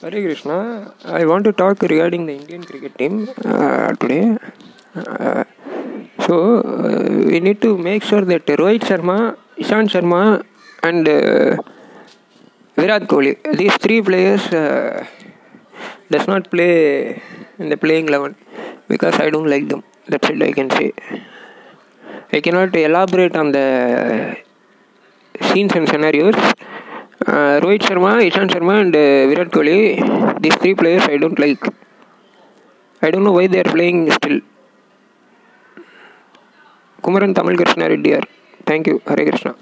Hare Krishna, I want to talk regarding the Indian cricket team uh, today. Uh, so, uh, we need to make sure that Rohit Sharma, Ishan Sharma, and Virat Kohli, these three players, does not play in the playing 11 because I don't like them. That's it, I can say. I cannot elaborate on the scenes and scenarios. Rohit Sharma Ishant Sharma and uh, Virat Kohli these three players I don't like I don't know why they're playing still Kumaran Tamil Krishna Reddiar thank you Hare Krishna